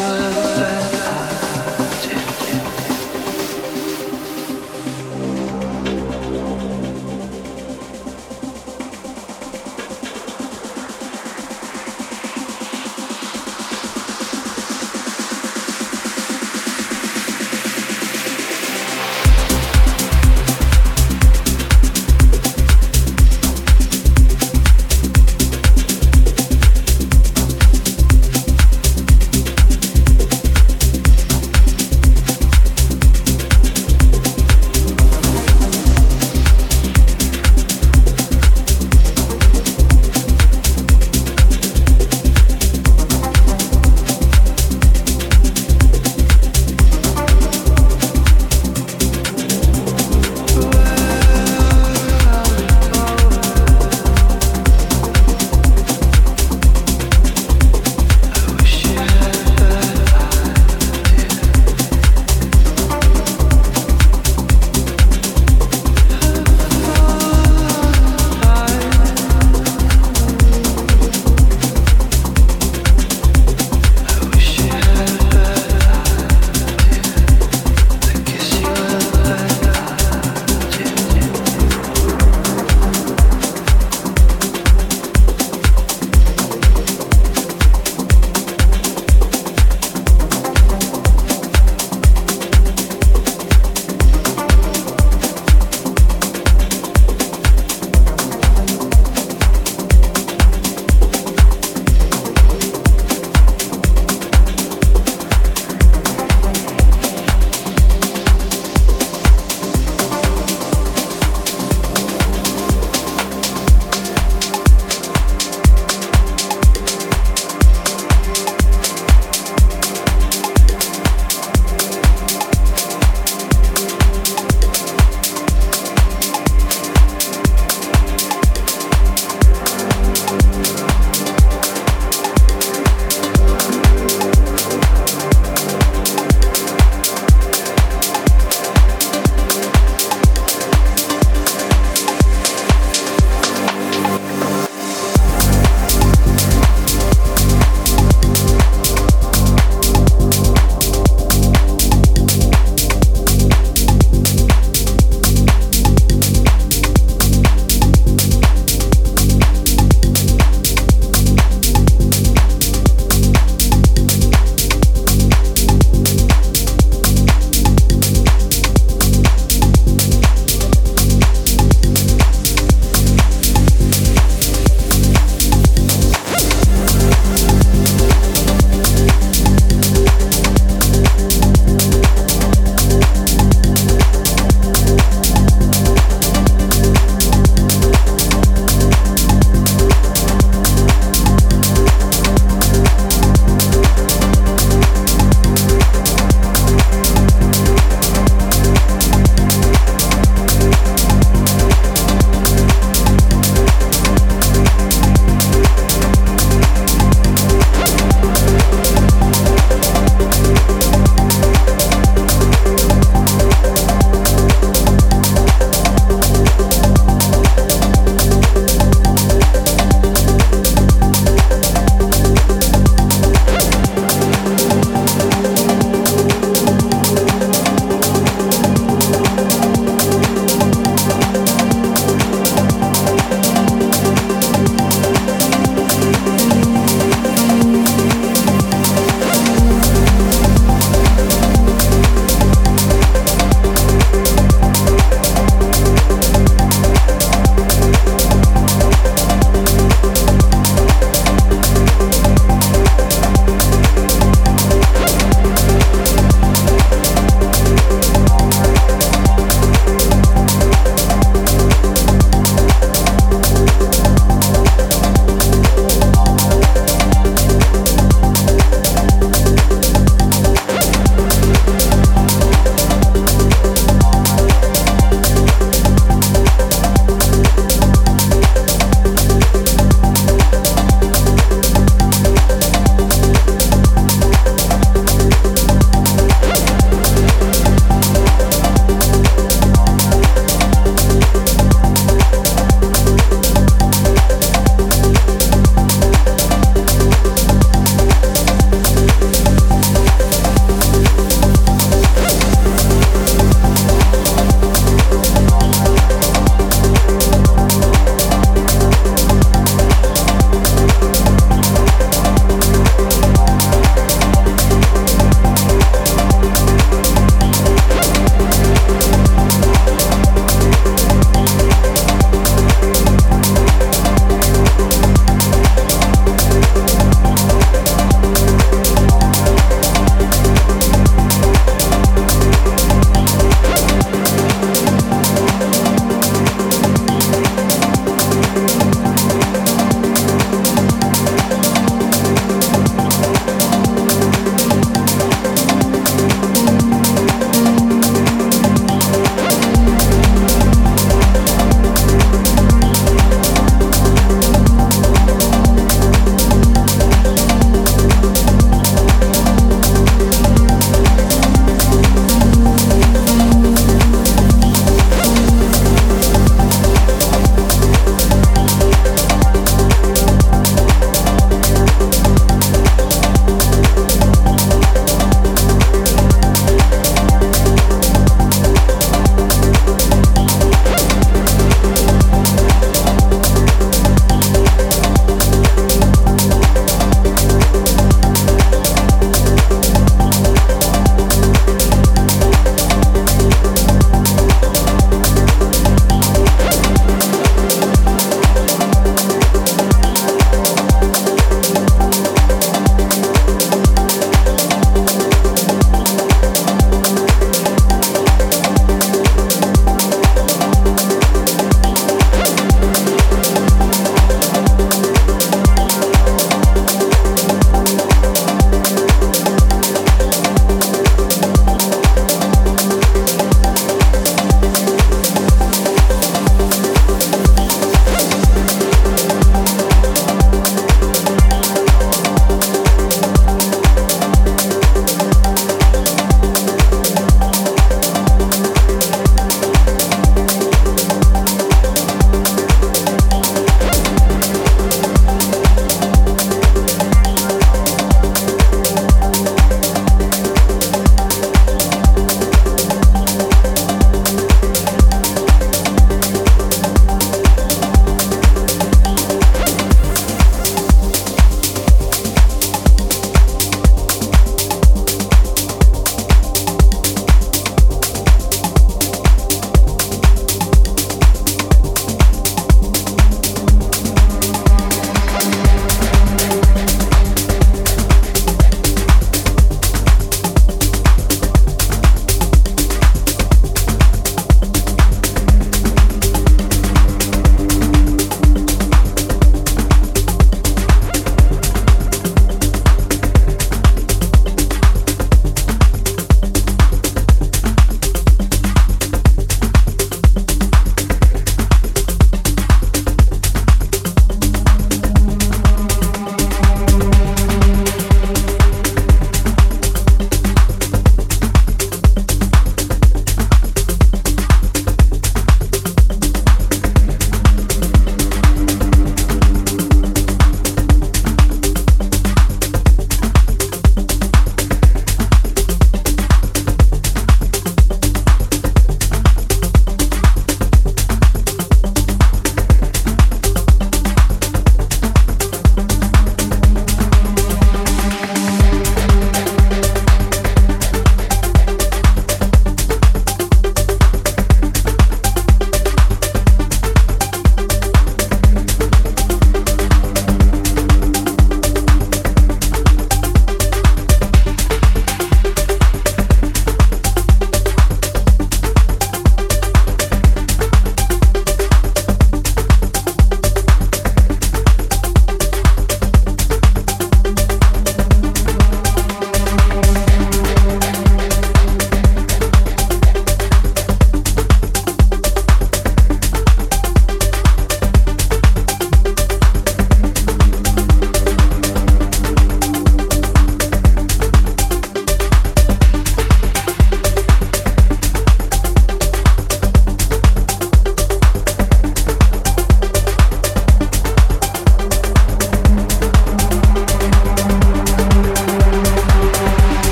love.